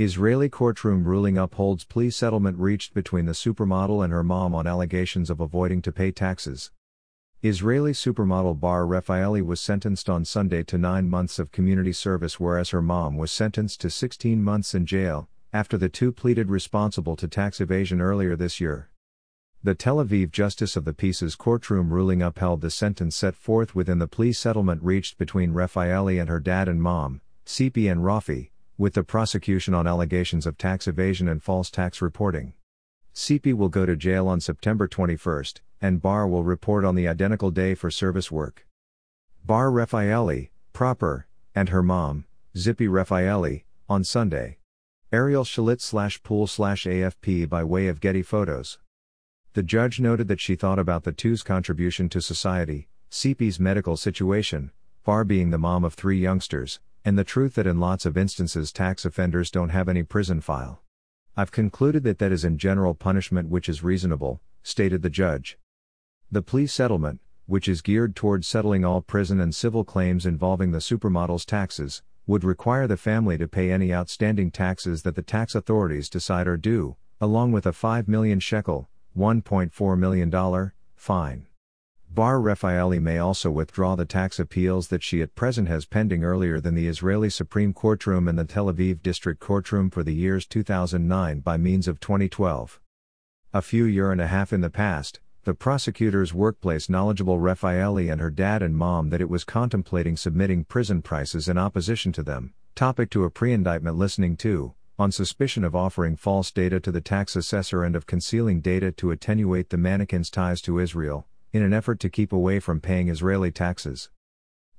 Israeli courtroom ruling upholds plea settlement reached between the supermodel and her mom on allegations of avoiding to pay taxes. Israeli supermodel Bar Refaeli was sentenced on Sunday to nine months of community service, whereas her mom was sentenced to 16 months in jail, after the two pleaded responsible to tax evasion earlier this year. The Tel Aviv Justice of the Peace's courtroom ruling upheld the sentence set forth within the plea settlement reached between Refaeli and her dad and mom, Tzipi and Rafi, with the prosecution on allegations of tax evasion and false tax reporting. Tzipi will go to jail on September 21, and Bar will report on the identical day for service work. Bar Refaeli, proper, and her mom, Tzipi Refaeli, on Sunday. Ariel Shalit slash pool slash AFP by way of Getty Photos. The judge noted that she thought about the two's contribution to society, Tzipi's medical situation, Bar being the mom of three youngsters, and the truth that in lots of instances tax offenders don't have any prison file. I've concluded that that is in general punishment which is reasonable, stated the judge. The plea settlement, which is geared toward settling all prison and civil claims involving the supermodel's taxes, would require the family to pay any outstanding taxes that the tax authorities decide are due, along with a 5 million shekel, $1.4 million, fine. Bar Refaeli may also withdraw the tax appeals that she at present has pending earlier than the Israeli Supreme Courtroom and the Tel Aviv District Courtroom for the years 2009 by means of 2012. A few year and a half in the past, the prosecutor's workplace knowledgeable Refaeli and her dad and mom that it was contemplating submitting prison prices in opposition to them, topic to a pre-indictment listening to, on suspicion of offering false data to the tax assessor and of concealing data to attenuate the mannequin's ties to Israel, in an effort to keep away from paying Israeli taxes.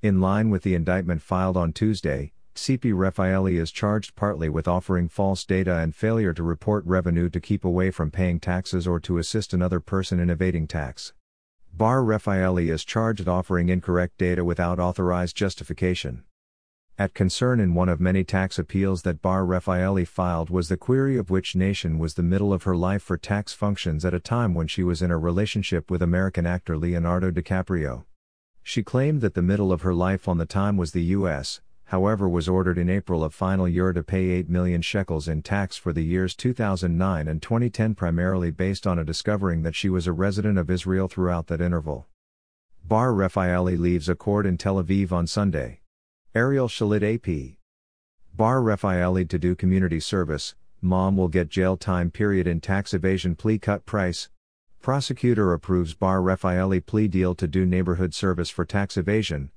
In line with the indictment filed on Tuesday, Tzipi Refaeli is charged partly with offering false data and failure to report revenue to keep away from paying taxes or to assist another person in evading tax. Bar Refaeli is charged with offering incorrect data without authorized justification. At concern in one of many tax appeals that Bar Refaeli filed was the query of which nation was the middle of her life for tax functions at a time when she was in a relationship with American actor Leonardo DiCaprio. She claimed that the middle of her life on the time was the U.S., however, was ordered in April of final year to pay 8 million shekels in tax for the years 2009 and 2010, primarily based on a discovering that she was a resident of Israel throughout that interval. Bar Refaeli leaves a court in Tel Aviv on Sunday. Ariel Shalit AP. Bar Refaeli to do community service, mom will get jail time period in tax evasion plea cut price. Prosecutor approves Bar Refaeli plea deal to do neighborhood service for tax evasion.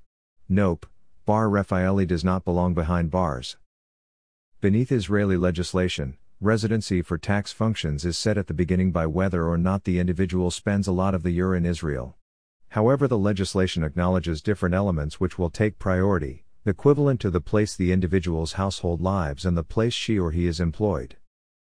Nope, Bar Refaeli does not belong behind bars. Beneath Israeli legislation, residency for tax functions is set at the beginning by whether or not the individual spends a lot of the year in Israel. However, the legislation acknowledges different elements which will take priority, equivalent to the place the individual's household lives and the place she or he is employed.